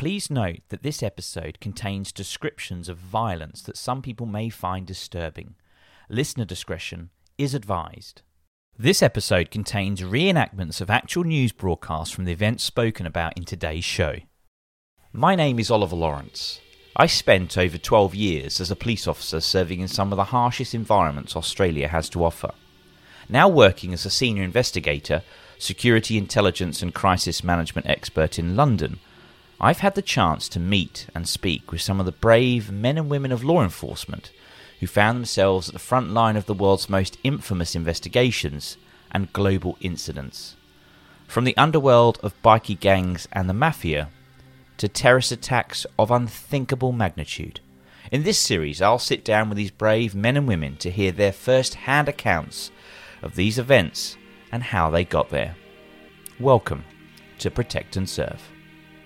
Please note that this episode contains descriptions of violence that some people may find disturbing. Listener discretion is advised. This episode contains reenactments of actual news broadcasts from the events spoken about in today's show. My name is Oliver Lawrence. I spent over 12 years as a police officer serving in some of the harshest environments Australia has to offer. Now working as a senior investigator, security intelligence and crisis management expert in London, I've had the chance to meet and speak with some of the brave men and women of law enforcement who found themselves at the front line of the world's most infamous investigations and global incidents. From the underworld of bikie gangs and the mafia to terrorist attacks of unthinkable magnitude. In this series, I'll sit down with these brave men and women to hear their first hand accounts of these events and how they got there. Welcome to Protect and Serve.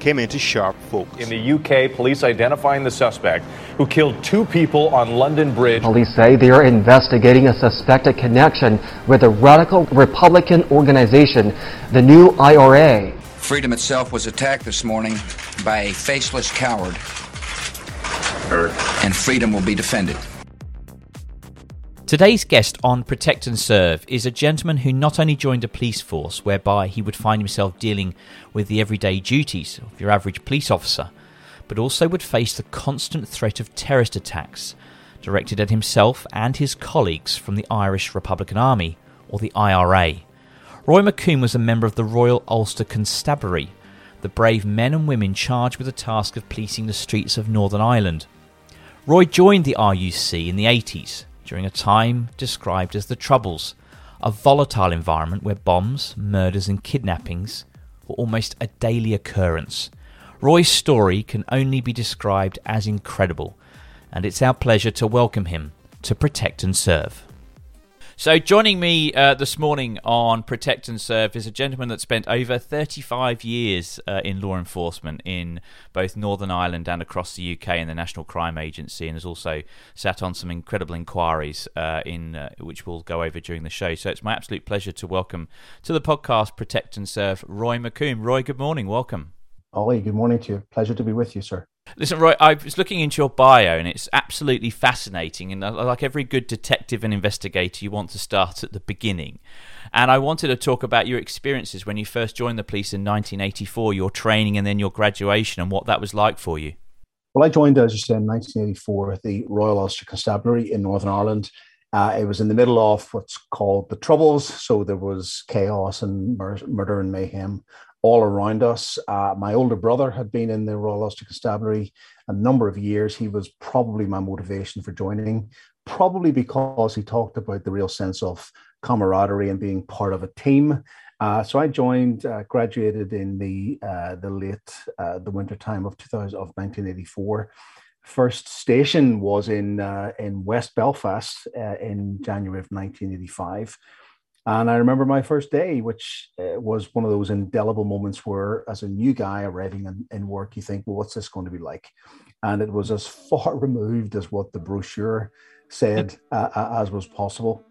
came into sharp focus. In the UK, police identifying the suspect who killed two people on London Bridge. Police say they are investigating a suspected connection with a radical Republican organization, the New IRA. Freedom itself was attacked this morning by a faceless coward, and freedom will be defended. Today's guest on Protect and Serve is a gentleman who not only joined a police force whereby he would find himself dealing with the everyday duties of your average police officer, but also would face the constant threat of terrorist attacks directed at himself and his colleagues from the Irish Republican Army, or the IRA. Roy McComb was a member of the Royal Ulster Constabulary, the brave men and women charged with the task of policing the streets of Northern Ireland. Roy joined the RUC in the 80s during a time described as the Troubles, a volatile environment where bombs, murders, and kidnappings were almost a daily occurrence. Roy's story can only be described as incredible, and it's our pleasure to welcome him to Protect and Serve. So, joining me uh, this morning on Protect and Serve is a gentleman that spent over 35 years uh, in law enforcement in both Northern Ireland and across the UK in the National Crime Agency, and has also sat on some incredible inquiries uh, in uh, which we'll go over during the show. So, it's my absolute pleasure to welcome to the podcast Protect and Serve Roy McComb. Roy, good morning. Welcome. Ollie, good morning to you. Pleasure to be with you, sir. Listen, Roy, I was looking into your bio and it's absolutely fascinating. And uh, like every good detective and investigator, you want to start at the beginning. And I wanted to talk about your experiences when you first joined the police in 1984, your training and then your graduation and what that was like for you. Well, I joined, as you said, in 1984 at the Royal Ulster Constabulary in Northern Ireland. Uh, it was in the middle of what's called the Troubles. So there was chaos and mur- murder and mayhem all around us. Uh, my older brother had been in the Royal Ulster Constabulary a number of years. He was probably my motivation for joining, probably because he talked about the real sense of camaraderie and being part of a team. Uh, so I joined, uh, graduated in the uh, the late uh, the winter time of 2000 of 1984. First station was in uh, in West Belfast in January of 1985 and I remember my first day, which uh, was one of those indelible moments where, as a new guy arriving in, in, work, you think, well, what's this going to be like? And it was as far removed as what the brochure said uh, as was possible.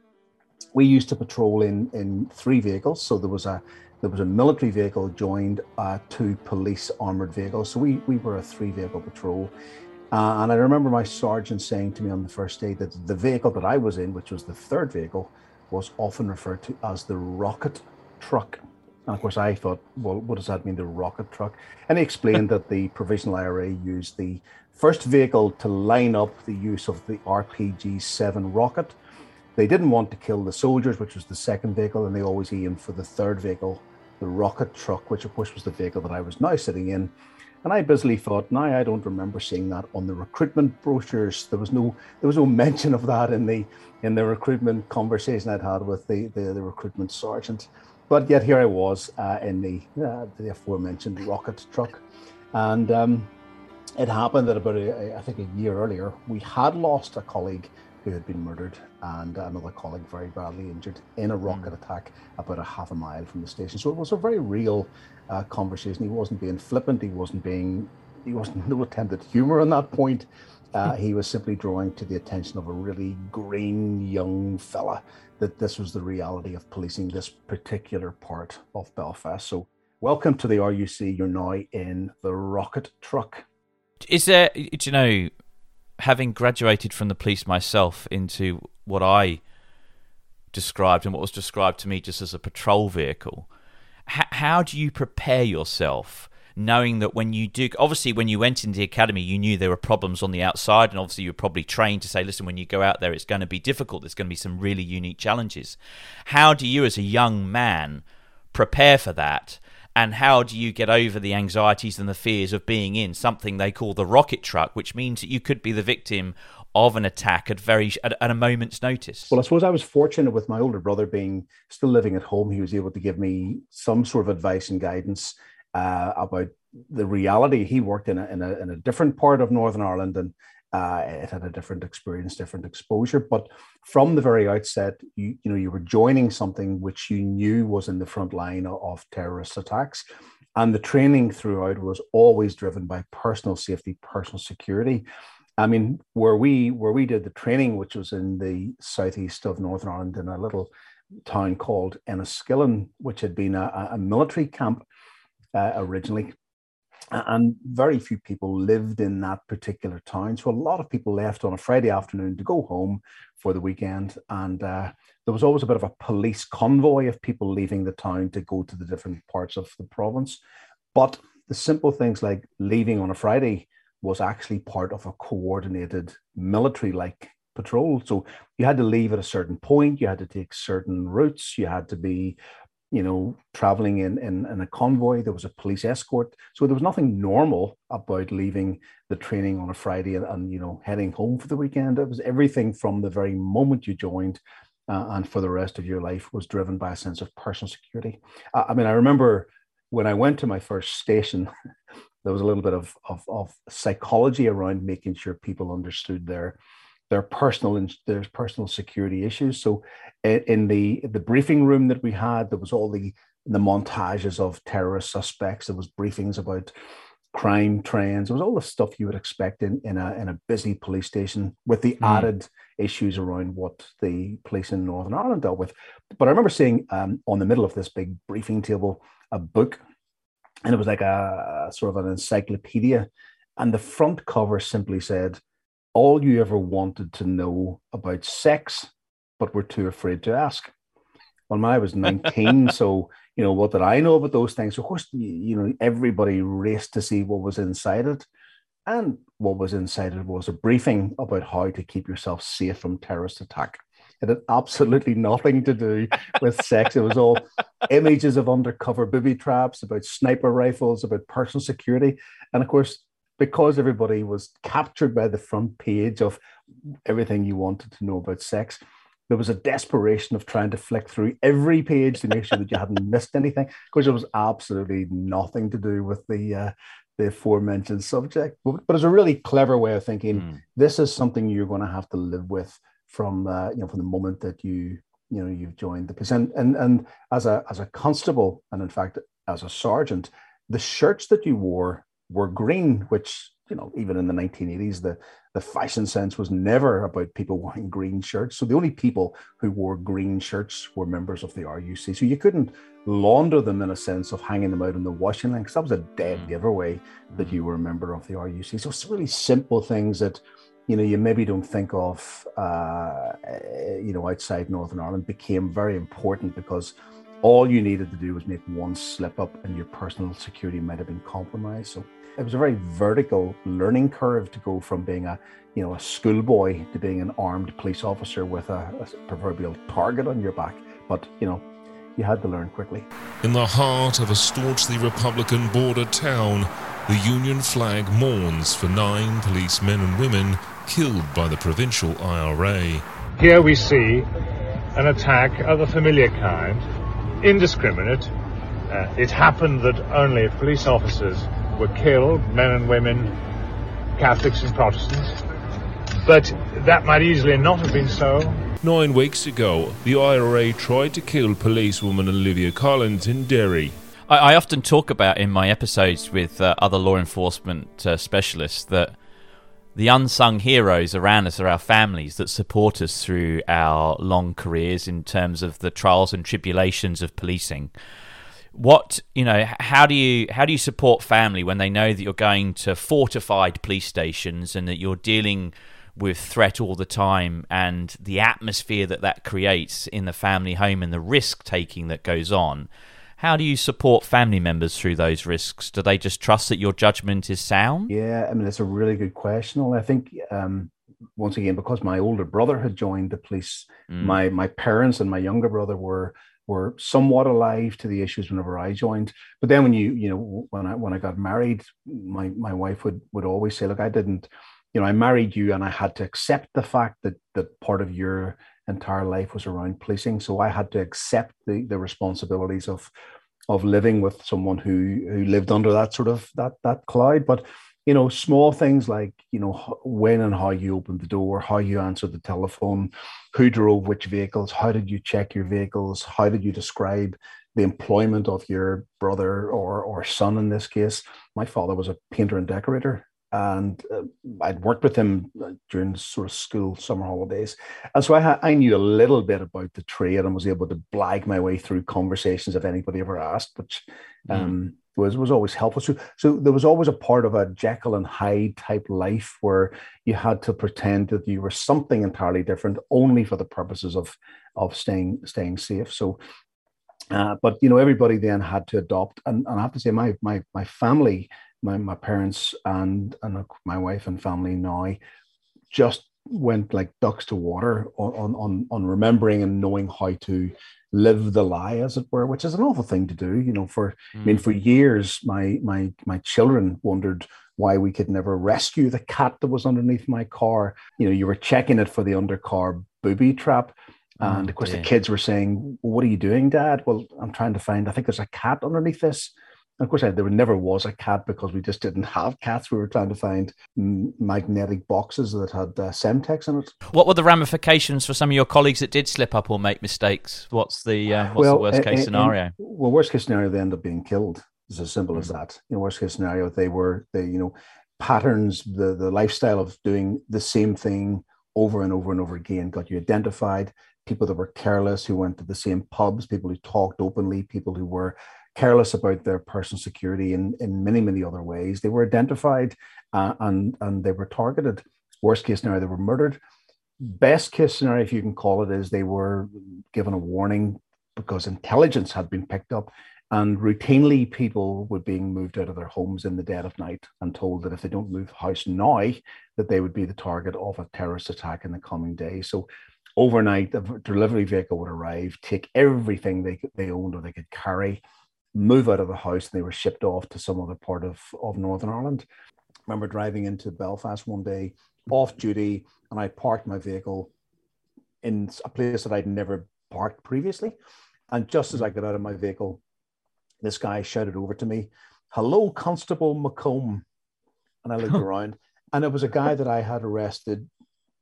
We used to patrol in, in three vehicles. So there was a, there was a military vehicle joined uh, two police armored vehicles. So we, we were a three vehicle patrol. Uh, and I remember my sergeant saying to me on the first day that the vehicle that I was in, which was the third vehicle, was often referred to as the rocket truck. And of course, I thought, well, what does that mean, the rocket truck? And he explained that the Provisional IRA used the first vehicle to line up the use of the RPG 7 rocket. They didn't want to kill the soldiers, which was the second vehicle, and they always aimed for the third vehicle, the rocket truck, which of course was the vehicle that I was now sitting in. And I busily thought, now I don't remember seeing that on the recruitment brochures. There was no there was no mention of that in the in the recruitment conversation I'd had with the the, the recruitment sergeant. But yet here I was uh, in the uh, the aforementioned rocket truck, and um, it happened that about a, I think a year earlier we had lost a colleague who had been murdered and another colleague very badly injured in a rocket mm. attack about a half a mile from the station. So it was a very real uh, conversation. He wasn't being flippant. He wasn't being. He wasn't no attempt at humour on that point. Uh, he was simply drawing to the attention of a really green young fella that this was the reality of policing this particular part of Belfast. So, welcome to the RUC. You're now in the rocket truck. Is there, do you know, having graduated from the police myself into what I described and what was described to me just as a patrol vehicle, h- how do you prepare yourself? Knowing that when you do, obviously, when you went into the academy, you knew there were problems on the outside, and obviously, you were probably trained to say, listen, when you go out there, it's going to be difficult. There's going to be some really unique challenges. How do you, as a young man, prepare for that? and how do you get over the anxieties and the fears of being in something they call the rocket truck, which means that you could be the victim of an attack at very at, at, a moment's notice. Well, I suppose I was fortunate with my older brother being still living at home. He was able to give me some sort of advice and guidance uh, about the reality. He worked in a, in a, in a different part of Northern Ireland and uh, it had a different experience, different exposure. But from the very outset, you you know you were joining something which you knew was in the front line of, of terrorist attacks, and the training throughout was always driven by personal safety, personal security. I mean, where we where we did the training, which was in the southeast of Northern Ireland, in a little town called Enniskillen, which had been a, a military camp uh, originally and very few people lived in that particular town. So a lot of people left on a Friday afternoon to go home for the weekend, and uh, there was always a bit of a police convoy of people leaving the town to go to the different parts of the province. But the simple things like leaving on a Friday was actually part of a coordinated military-like patrol. So you had to leave at a certain point, you had to take certain routes, you had to be you know, traveling in, in, in a convoy. There was a police escort. So there was nothing normal about leaving the training on a Friday and, and you know, heading home for the weekend. It was everything from the very moment you joined uh, and for the rest of your life was driven by a sense of personal security. Uh, I mean, I remember when I went to my first station, there was a little bit of, of, of psychology around making sure people understood their their personal and their personal security issues. So in the the briefing room that we had, there was all the the montages of terrorist suspects. There was briefings about crime trends. There was all the stuff you would expect in, in a in a busy police station with the mm. added issues around what the police in Northern Ireland dealt with. But I remember seeing um, on the middle of this big briefing table a book, and it was like a, a sort of an encyclopedia, and the front cover simply said all you ever wanted to know about sex, but were too afraid to ask. When I was 19, so, you know, what did I know about those things? Of course, you know, everybody raced to see what was inside it. And what was inside it was a briefing about how to keep yourself safe from terrorist attack. It had absolutely nothing to do with sex. It was all images of undercover booby traps, about sniper rifles, about personal security. And of course, because everybody was captured by the front page of everything you wanted to know about sex, there was a desperation of trying to flick through every page to make sure that you hadn't missed anything, because it was absolutely nothing to do with the uh, the aforementioned subject. But, but it's a really clever way of thinking. Mm. This is something you're going to have to live with from uh, you know from the moment that you you know you've joined the police. And and and as a as a constable, and in fact as a sergeant, the shirts that you wore were green, which you know, even in the 1980s, the, the fashion sense was never about people wearing green shirts. So the only people who wore green shirts were members of the RUC. So you couldn't launder them in a sense of hanging them out in the washing line because that was a dead mm. giveaway that you were a member of the RUC. So it's really simple things that you know you maybe don't think of uh, you know outside Northern Ireland became very important because all you needed to do was make one slip up and your personal security might have been compromised. So it was a very vertical learning curve to go from being a you know a schoolboy to being an armed police officer with a, a proverbial target on your back. But you know you had to learn quickly. In the heart of a staunchly Republican border town, the Union flag mourns for nine policemen and women killed by the provisional IRA. Here we see an attack of a familiar kind, indiscriminate. Uh, it happened that only police officers were killed, men and women, Catholics and Protestants. But that might easily not have been so. Nine weeks ago, the IRA tried to kill policewoman Olivia Collins in Derry. I, I often talk about in my episodes with uh, other law enforcement uh, specialists that the unsung heroes around us are our families that support us through our long careers in terms of the trials and tribulations of policing. What you know, how do you how do you support family when they know that you're going to fortified police stations and that you're dealing with threat all the time and the atmosphere that that creates in the family home and the risk taking that goes on? How do you support family members through those risks? Do they just trust that your judgment is sound? Yeah, I mean, it's a really good question. I think um, once again, because my older brother had joined the police, mm. my my parents and my younger brother were were somewhat alive to the issues whenever I joined. But then when you you know when I when I got married, my my wife would would always say, "Look, I didn't." You know, I married you, and I had to accept the fact that that part of your entire life was around policing. So I had to accept the, the responsibilities of of living with someone who who lived under that sort of that that cloud. But you know, small things like you know when and how you opened the door, how you answered the telephone, who drove which vehicles, how did you check your vehicles, how did you describe the employment of your brother or or son in this case. My father was a painter and decorator and uh, I'd worked with him uh, during sort of school summer holidays, and so I, ha- I knew a little bit about the trade and was able to blag my way through conversations if anybody ever asked, which mm. um, was was always helpful. So, so there was always a part of a Jekyll and Hyde type life where you had to pretend that you were something entirely different, only for the purposes of of staying staying safe. So. Uh, but you know, everybody then had to adopt, and, and I have to say, my my my family my, my parents and and my wife and family now just went like ducks to water on on on remembering and knowing how to live the lie as it were which is an awful thing to do you know for mm. i mean mm. for years my my my children wondered why we could never rescue the cat that was underneath my car you know you were checking it for the undercar booby trap and oh, of course dear. the kids were saying what are you doing dad well i'm trying to find i think there's a cat underneath this of course, there never was a cat because we just didn't have cats. We were trying to find magnetic boxes that had uh, Semtex in it. What were the ramifications for some of your colleagues that did slip up or make mistakes? What's the uh, what's well, the worst case in, scenario? In, well, worst case scenario, they end up being killed. It's as simple mm-hmm. as that. You know, worst case scenario, they were they you know patterns, the the lifestyle of doing the same thing over and over and over again got you identified. People that were careless, who went to the same pubs, people who talked openly, people who were careless about their personal security in, in many, many other ways. They were identified uh, and, and they were targeted. Worst case scenario, they were murdered. Best case scenario, if you can call it, is they were given a warning because intelligence had been picked up and routinely people were being moved out of their homes in the dead of night and told that if they don't move house now that they would be the target of a terrorist attack in the coming days so overnight the delivery vehicle would arrive take everything they, they owned or they could carry move out of the house and they were shipped off to some other part of, of Northern Ireland. I remember driving into Belfast one day off duty and I parked my vehicle in a place that I'd never parked previously. And just as I got out of my vehicle, this guy shouted over to me, Hello, Constable McComb. And I looked around and it was a guy that I had arrested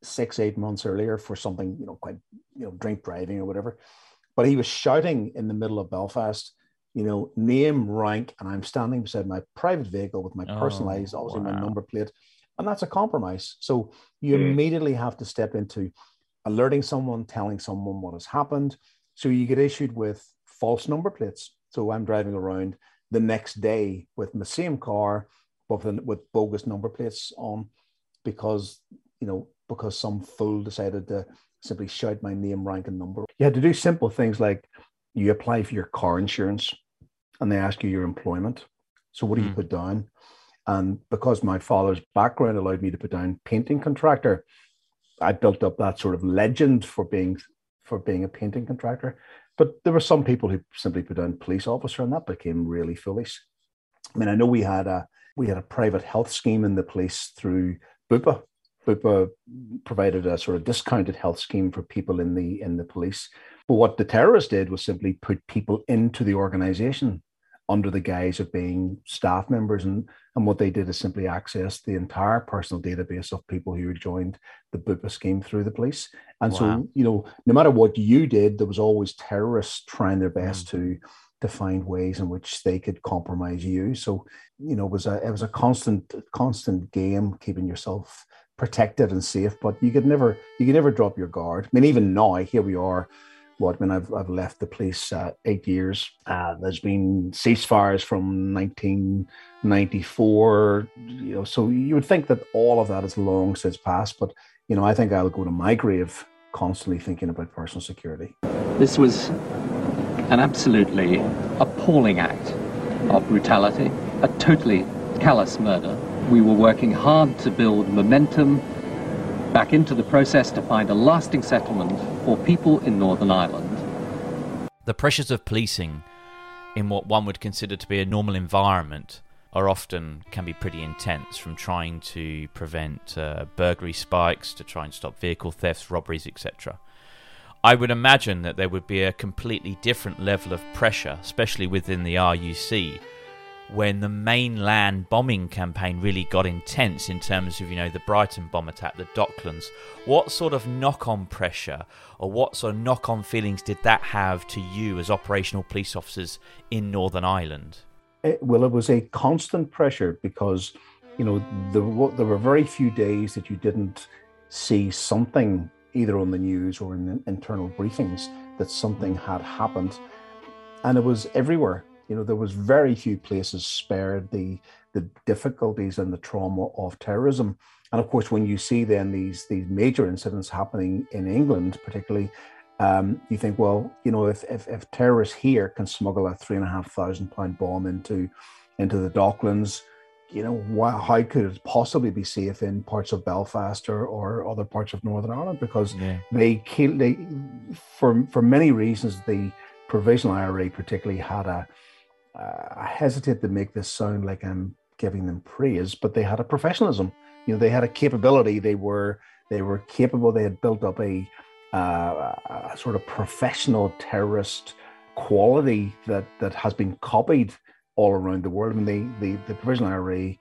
six, eight months earlier for something, you know, quite, you know, drink driving or whatever. But he was shouting in the middle of Belfast you know, name, rank, and I'm standing beside my private vehicle with my personalized, Oh, obviously my number plate, and that's a compromise. So you Mm. immediately have to step into alerting someone, telling someone what has happened. So you get issued with false number plates. So I'm driving around the next day with the same car, but with, with bogus number plates on, because you know because some fool decided to simply shout my name, rank, and number. You had to do simple things like you apply for your car insurance, and they ask you your employment. So what do you Mm. put down? And because my father's background allowed me to put down painting contractor, I built up that sort of legend for being for being a painting contractor. But there were some people who simply put down police officer, and that became really foolish. I mean, I know we had a we had a private health scheme in the police through Bupa. Bupa provided a sort of discounted health scheme for people in the in the police. But what the terrorists did was simply put people into the organization under the guise of being staff members. And, and what they did is simply access the entire personal database of people who had joined the Bupa scheme through the police. And Wow. so, you know, no matter what you did, there was always terrorists trying their best mm. to to find ways in which they could compromise you. So, you know, it was a it was a constant constant game keeping yourself protected and safe, but you could never you could never drop your guard. I mean, even now, here we are. What? I mean, I've I've left the police uh, eight years. Uh, there's been ceasefires from 1994. You know, so you would think that all of that is long since passed. But you know, I think I'll go to my grave constantly thinking about personal security. This was an absolutely appalling act of brutality, a totally callous murder. We were working hard to build momentum back into the process to find a lasting settlement for people in Northern Ireland. The pressures of policing in what one would consider to be a normal environment are often can be pretty intense from trying to prevent uh, burglary spikes to try and stop vehicle thefts robberies etc i would imagine that there would be a completely different level of pressure especially within the ruc when the mainland bombing campaign really got intense in terms of you know the brighton bomb attack the docklands. What sort of knock-on pressure or what sort of knock-on feelings did that have to you as operational police officers in northern ireland? It, well, it was a constant pressure because, you know, there, wa- there were very few days that you didn't see something either on the news or in the internal briefings that something had happened, and it was everywhere. You know, there was very few places spared the the difficulties and the trauma of terrorism. And of course, when you see then these these major incidents happening in England, particularly um, you think, well, you know, if, if, if terrorists here can smuggle a three and a half thousand pound bomb into into the Docklands, you know, why, how could it possibly be safe in parts of Belfast or, or other parts of Northern Ireland? Because Yeah. they kill they for for many reasons the provisional IRA particularly had a uh, I hesitate to make this sound like I'm giving them praise, but they had a professionalism. You know, they had a capability. They were they were capable. They had built up a, uh, a sort of professional terrorist quality that that has been copied all around the world. I mean, the the, the provisional IRA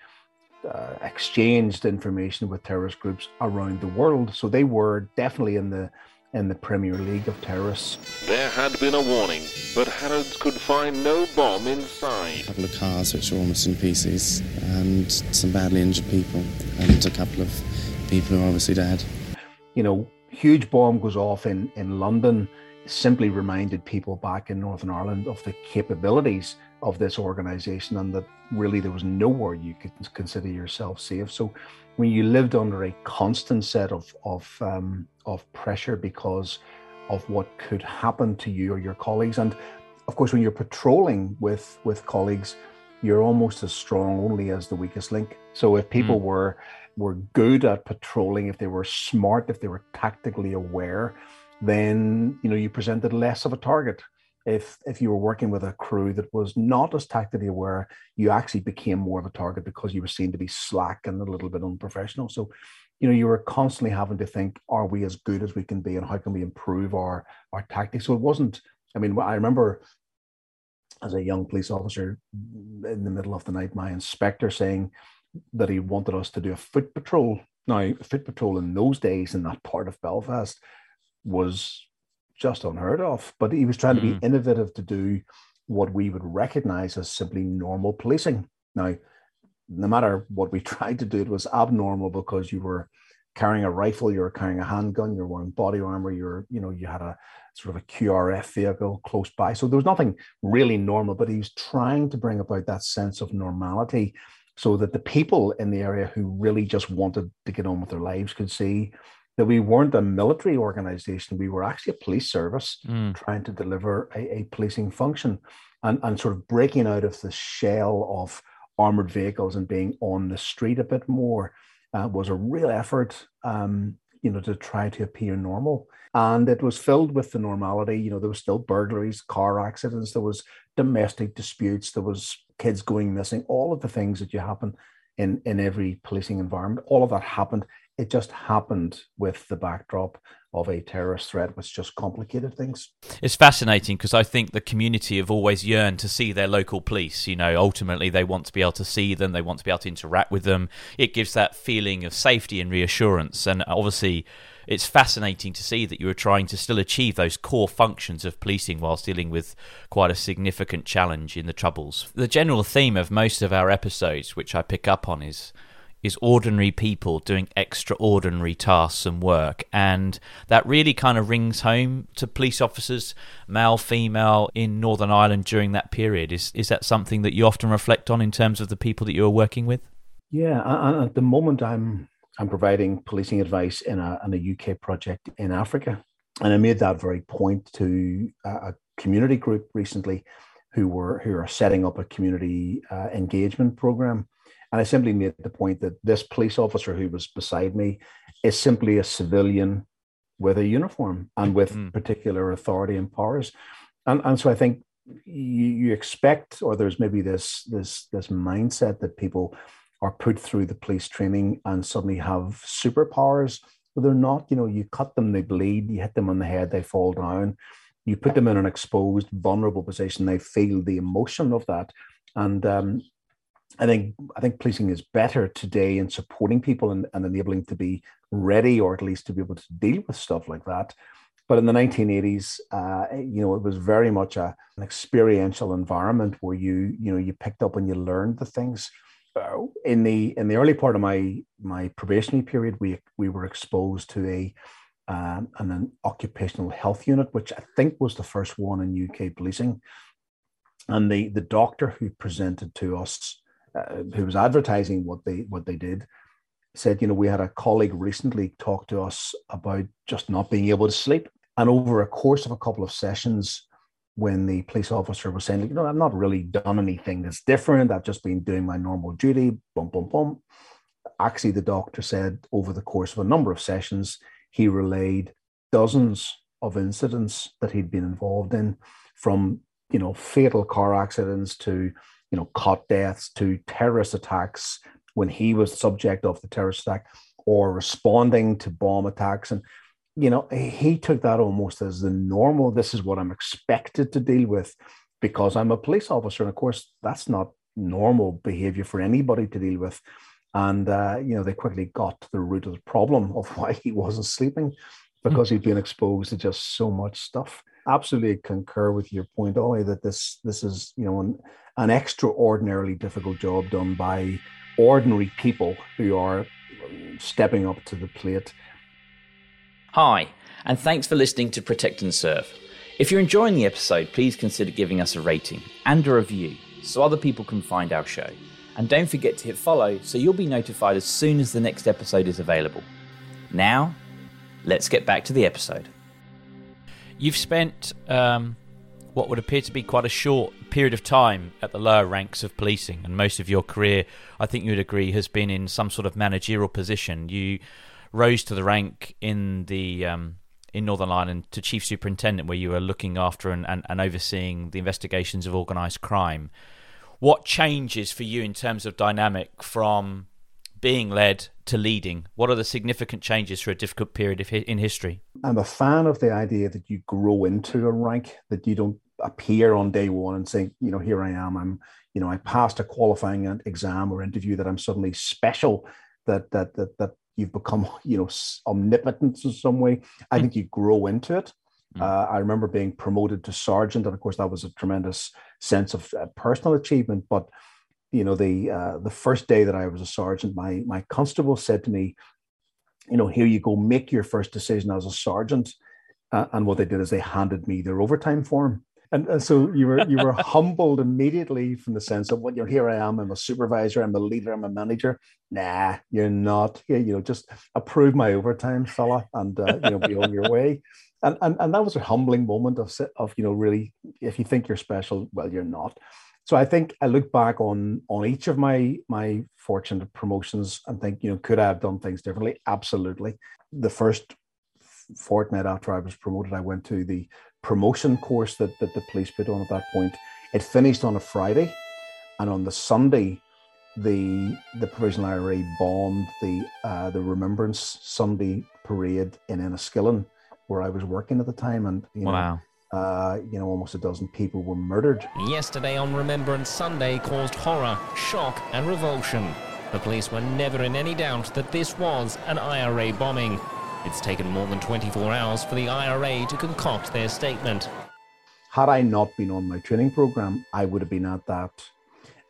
uh, exchanged information with terrorist groups around the world, so they were definitely in the in the Premier League of terrorists. There had been a warning, but Harrods could find no bomb inside. A couple of cars which were almost in pieces, and some badly injured people, and a couple of people who are obviously dead. you know, huge bomb goes off in, in London, simply reminded people back in Northern Ireland of the capabilities of this organization and that really there was nowhere you could consider yourself safe. So when you lived under a constant set of of um, of pressure because of what could happen to you or your colleagues, and of course when you're patrolling with with colleagues, you're almost as strong only as the weakest link. So if hmm. people were were good at patrolling, if they were smart, if they were tactically aware, then you know you presented less of a target. If if you were working with a crew that was not as tactically aware, you actually became more of a target because you were seen to be slack and a little bit unprofessional. So, you know, you were constantly having to think, are we as good as we can be, and how can we improve our our tactics? So it wasn't. I mean, I remember as a young police officer in the middle of the night, my inspector saying that he wanted us to do a foot patrol. Now, a foot patrol in those days in that part of Belfast was just unheard of, but he was trying to be mm. innovative to do what we would recognize as simply normal policing. Now, no matter what we tried to do, it was abnormal because you were carrying a rifle, you were carrying a handgun, you're wearing body armor, you're, you know, you had a sort of a QRF vehicle close by. So there was nothing really normal, but he was trying to bring about that sense of normality so that the people in the area who really just wanted to get on with their lives could see that we weren't a military organization, we were actually a police service mm. trying to deliver a, a policing function and, and sort of breaking out of the shell of armored vehicles and being on the street a bit more uh, was a real effort, um, you know, to try to appear normal. And it was filled with the normality. You know, there was still burglaries, car accidents, there was domestic disputes, there was kids going missing, all of the things that you happen in in every policing environment. All of that happened. It just happened with the backdrop of a terrorist threat, which just complicated things. It's fascinating because I think the community have always yearned to see their local police. You know, ultimately they want to be able to see them, they want to be able to interact with them. It gives that feeling of safety and reassurance. And obviously, it's fascinating to see that you are trying to still achieve those core functions of policing whilst dealing with quite a significant challenge in the Troubles. The general theme of most of our episodes, which I pick up on, is is ordinary people doing extraordinary tasks and work. And that really kind of rings home to police officers, male, female, in Northern Ireland during that period. Is, is that something that you often reflect on in terms of the people that you are working with? Yeah, and at the moment I'm I'm providing policing advice in a, in a UK project in Africa. And I made that very point to a community group recently who were who are setting up a community uh, engagement program and I simply made the point that this police officer who was beside me is simply a civilian with a uniform and with mm. particular authority and powers. And, and so I think you, you expect, or there's maybe this, this, this mindset that people are put through the police training and suddenly have superpowers, but they're not. You know, you cut them, they bleed, you hit them on the head, they fall down. You put them in an exposed, vulnerable position, they feel the emotion of that. And um, I think I think policing is better today in supporting people and, and enabling to be ready or at least to be able to deal with stuff like that. But in the 1980s, uh, you know, it was very much a, an experiential environment where you, you know, you picked up and you learned the things. Uh, in the in the early part of my my probationary period, we we were exposed to a um, an, an occupational health unit, which I think was the first one in UK policing. And the the doctor who presented to us uh, who was advertising what they what they did said, you know, we had a colleague recently talk to us about just not being able to sleep, and over a course of a couple of sessions, when the police officer was saying, you know, I've not really done anything that's different. I've just been doing my normal duty. Boom, boom, boom. Actually, the doctor said over the course of a number of sessions, he relayed dozens of incidents that he'd been involved in, from you know fatal car accidents to you know, cot deaths to terrorist attacks when he was subject of the terrorist attack or responding to bomb attacks. And, you know, he took that almost as the normal, this is what I'm expected to deal with because I'm a police officer. And of course, that's not normal behavior for anybody to deal with. And, uh, you know, they quickly got to the root of the problem of why he wasn't sleeping because he'd been exposed to just so much stuff. Absolutely concur with your point, Ollie, that this this is, you know, an, an extraordinarily difficult job done by ordinary people who are stepping up to the plate. Hi, and thanks for listening to Protect and Serve. If you're enjoying the episode, please consider giving us a rating and a review so other people can find our show. And don't forget to hit follow so you'll be notified as soon as the next episode is available. Now, let's get back to the episode. You've spent um, what would appear to be quite a short period of time at the lower ranks of policing, and most of your career, I think you would agree, has been in some sort of managerial position. You rose to the rank in the um, in Northern Ireland to chief superintendent, where you were looking after and, and, and overseeing the investigations of organised crime. What changes for you in terms of dynamic from being led to leading? What are the significant changes for a difficult period in history? I'm a fan of the idea that you grow into a rank, that you don't appear on day one and say, you know, here I am. I'm, you know, I passed a qualifying exam or interview that I'm suddenly special. That that that that you've become, you know, omnipotent in some way. I think you grow into it, Mm. Uh, I remember being promoted to sergeant, and of course, that was a tremendous sense of uh, personal achievement. But you know, the uh, the first day that I was a sergeant, my my constable said to me, "You know, here you go, make your first decision as a sergeant." Uh, and what they did is they handed me their overtime form. And, and so you were you were humbled immediately from the sense of what well, you're here I am I'm a supervisor I'm a leader I'm a manager nah you're not yeah, you know just approve my overtime fella and uh, you know be on your way and, and and that was a humbling moment of of you know really if you think you're special well you're not so I think I look back on on each of my my fortunate promotions and think you know could I have done things differently absolutely the first fortnight after I was promoted I went to the promotion course that, that the police put on at that point. It finished on a Friday, and on the Sunday, the the Provisional IRA bombed the uh, the Remembrance Sunday parade in Enniskillen, where I was working at the time, and you know, wow. Uh, you know, almost a dozen people were murdered. Yesterday on Remembrance Sunday caused horror, shock, and revulsion. The police were never in any doubt that this was an IRA bombing. It's taken more than 24 hours for the IRA to concoct their statement. Had I not been on my training program, I would have been at that.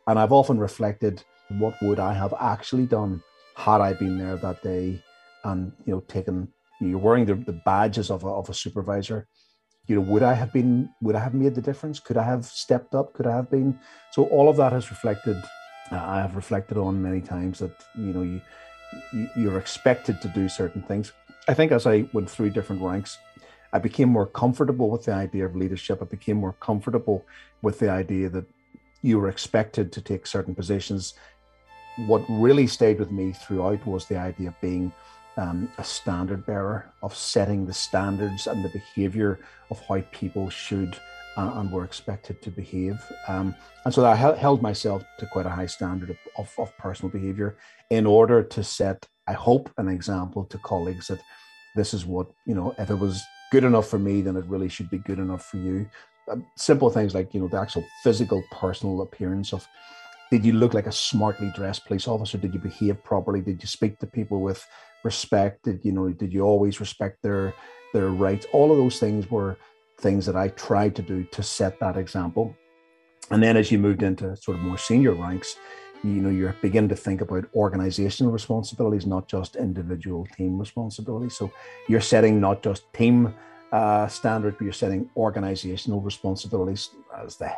And I've often reflected what would I have actually done had I been there that day and, you know, taken, you're wearing the, the badges of a, of a supervisor. You know, would I have been, would I have made the difference? Could I have stepped up? Could I have been? So all of that has reflected, uh, I have reflected on many times that, you know, you, you, you're expected to do certain things. I think as I went through different ranks, I became more comfortable with the idea of leadership. I became more comfortable with the idea that you were expected to take certain positions. What really stayed with me throughout was the idea of being um, a standard bearer, of setting the standards and the behavior of how people should uh, and were expected to behave. Um, and so I held myself to quite a high standard of, of, of personal behavior in order to set I hope, an example to colleagues that this is what, you know, if it was good enough for me, then it really should be good enough for you. Uh, simple things like, you know, the actual physical, personal appearance of did you look like a smartly dressed police officer? Did you behave properly? Did you speak to people with respect? Did you know, did you always respect their their rights? All of those things were things that I tried to do to set that example. And then as you moved into sort of more senior ranks, you know you're beginning to think about organizational responsibilities not just individual team responsibilities so you're setting not just team uh, standard but you're setting organizational responsibilities as the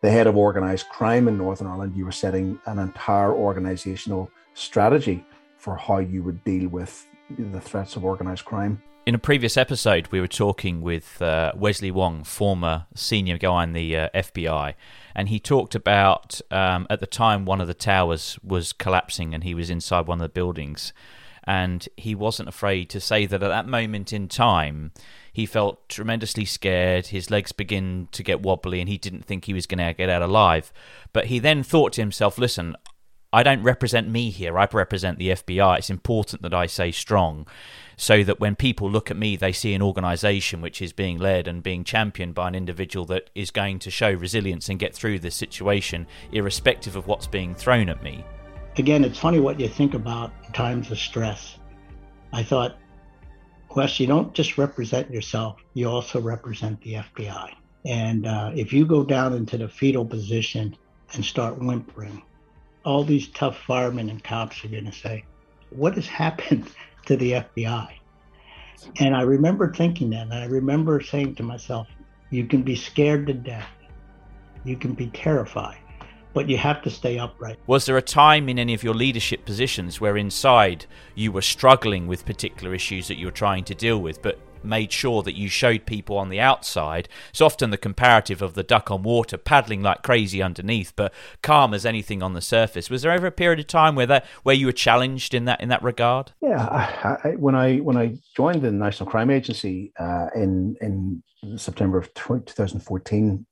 the head of organized crime in northern ireland you were setting an entire organizational strategy for how you would deal with the threats of organized crime in a previous episode, we were talking with uh, Wesley Wong, former senior guy in the uh, FBI, and he talked about um, at the time one of the towers was collapsing and he was inside one of the buildings. And he wasn't afraid to say that at that moment in time, he felt tremendously scared. His legs began to get wobbly, and he didn't think he was going to get out alive. But he then thought to himself, listen, I don't represent me here. I represent the FBI. It's important that I say strong so that when people look at me, they see an organization which is being led and being championed by an individual that is going to show resilience and get through this situation, irrespective of what's being thrown at me. Again, it's funny what you think about times of stress. I thought, Wes, you don't just represent yourself, you also represent the FBI. And uh, if you go down into the fetal position and start whimpering, all these tough firemen and cops are going to say, What has happened to the FBI? And I remember thinking that. And I remember saying to myself, You can be scared to death, you can be terrified, but you have to stay upright. Was there a time in any of your leadership positions where inside you were struggling with particular issues that you were trying to deal with, but made sure that you showed people on the outside. It's often the comparative of the duck on water paddling like crazy underneath, but calm as anything on the surface. Was there ever a period of time where that where you were challenged in that in that regard? Yeah, I, I, when I when I joined the National Crime Agency uh, in in September of 2014,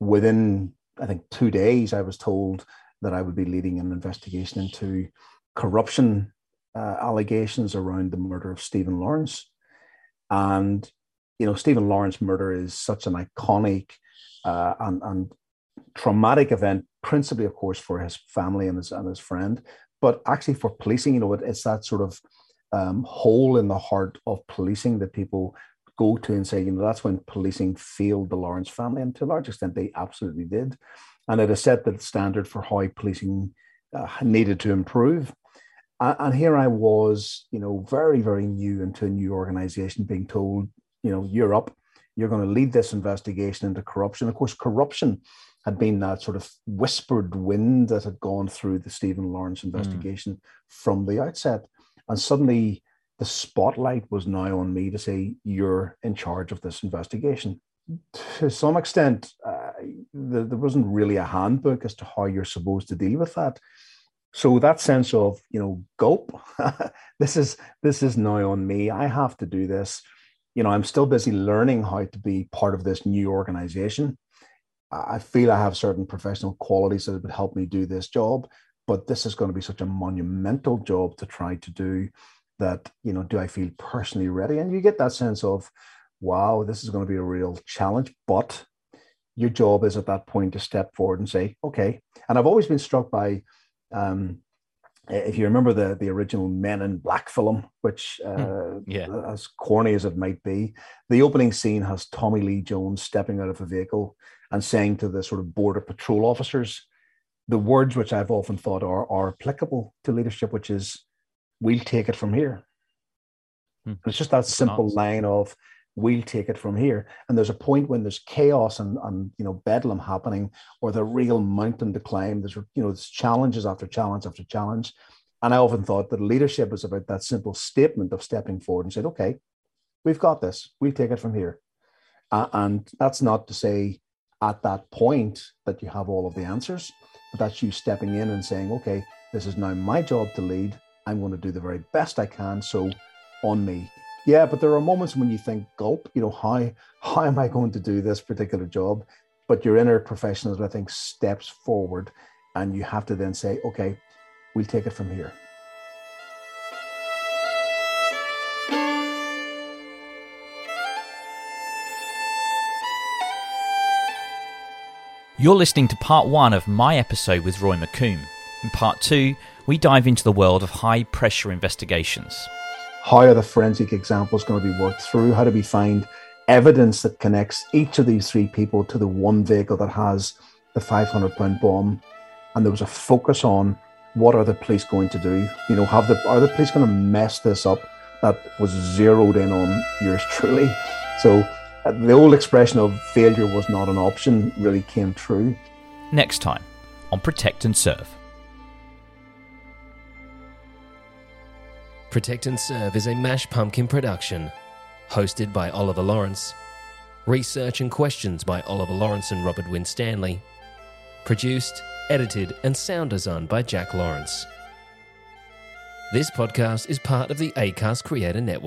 within I think two days, I was told that I would be leading an investigation into corruption uh, allegations around the murder of Stephen Lawrence. And you know, Stephen Lawrence murder is such an iconic uh, and, and traumatic event, principally, of course, for his family and his and his friend, but actually for policing. You know, it, it's that sort of um, hole in the heart of policing that people go to and say, you know, that's when policing failed the Lawrence family, and to a large extent, they absolutely did, and it has set the standard for how policing uh, needed to improve. And, here I was, you know, very very new into a new organization, being told, you know, you're up, you're going to lead this investigation into corruption. Of course, corruption had been that sort of whispered wind that had gone through the Stephen Lawrence investigation mm. from the outset. And suddenly the spotlight was now on me to say, you're in charge of this investigation. To some extent, uh, the, there wasn't really a handbook as to how you're supposed to deal with that. So that sense of, you know, gulp, this is this is now on me. I have to do this. You know, I'm still busy learning how to be part of this new organization. I feel I have certain professional qualities that would help me do this job, but this is going to be such a monumental job to try to do that, you know, do I feel personally ready? And you get that sense of, wow, this is going to be a real challenge, but your job is at that point to step forward and say, okay. And I've always been struck by, um, if you remember the the original Men in Black film, which hmm. uh, yeah. as corny as it might be, the opening scene has Tommy Lee Jones stepping out of a vehicle and saying to the sort of border patrol officers the words which I've often thought are, are applicable to leadership, which is, we'll take it from here. Hmm. It's just that simple line of, we'll take it from here. And there's a point when there's chaos and, and you know bedlam happening, or the real mountain to climb. There's you know there's challenges after challenge after challenge. And I often thought that leadership was about that simple statement of stepping forward and said, okay, we've got this. We'll take it from here. Uh, and that's not to say at that point that you have all of the answers, but that's you stepping in and saying, okay, this is now my job to lead. I'm going to do the very best I can. So on me. Yeah, but there are moments when you think, gulp, you know, how how am I going to do this particular job? But your inner professionalism, I think, steps forward and you have to then say, okay, we'll take it from here. You're listening to part one of my episode with Roy McComb. In part two, we dive into the world of high pressure investigations. How are the forensic examples going to be worked through? How do we find evidence that connects each of these three people to the one vehicle that has the 500 pound bomb? And there was a focus on what are the police going to do? You know, have the are the police going to mess this up? That was zeroed in on yours truly. So uh, the old expression of failure was not an option really came true. Next time on Protect and Serve. Protect and Serve is a Mash Pumpkin production, hosted by Oliver Lawrence. Research and questions by Oliver Lawrence and Robert Winstanley. Produced, edited, and sound designed by Jack Lawrence. This podcast is part of the ACAST Creator Network.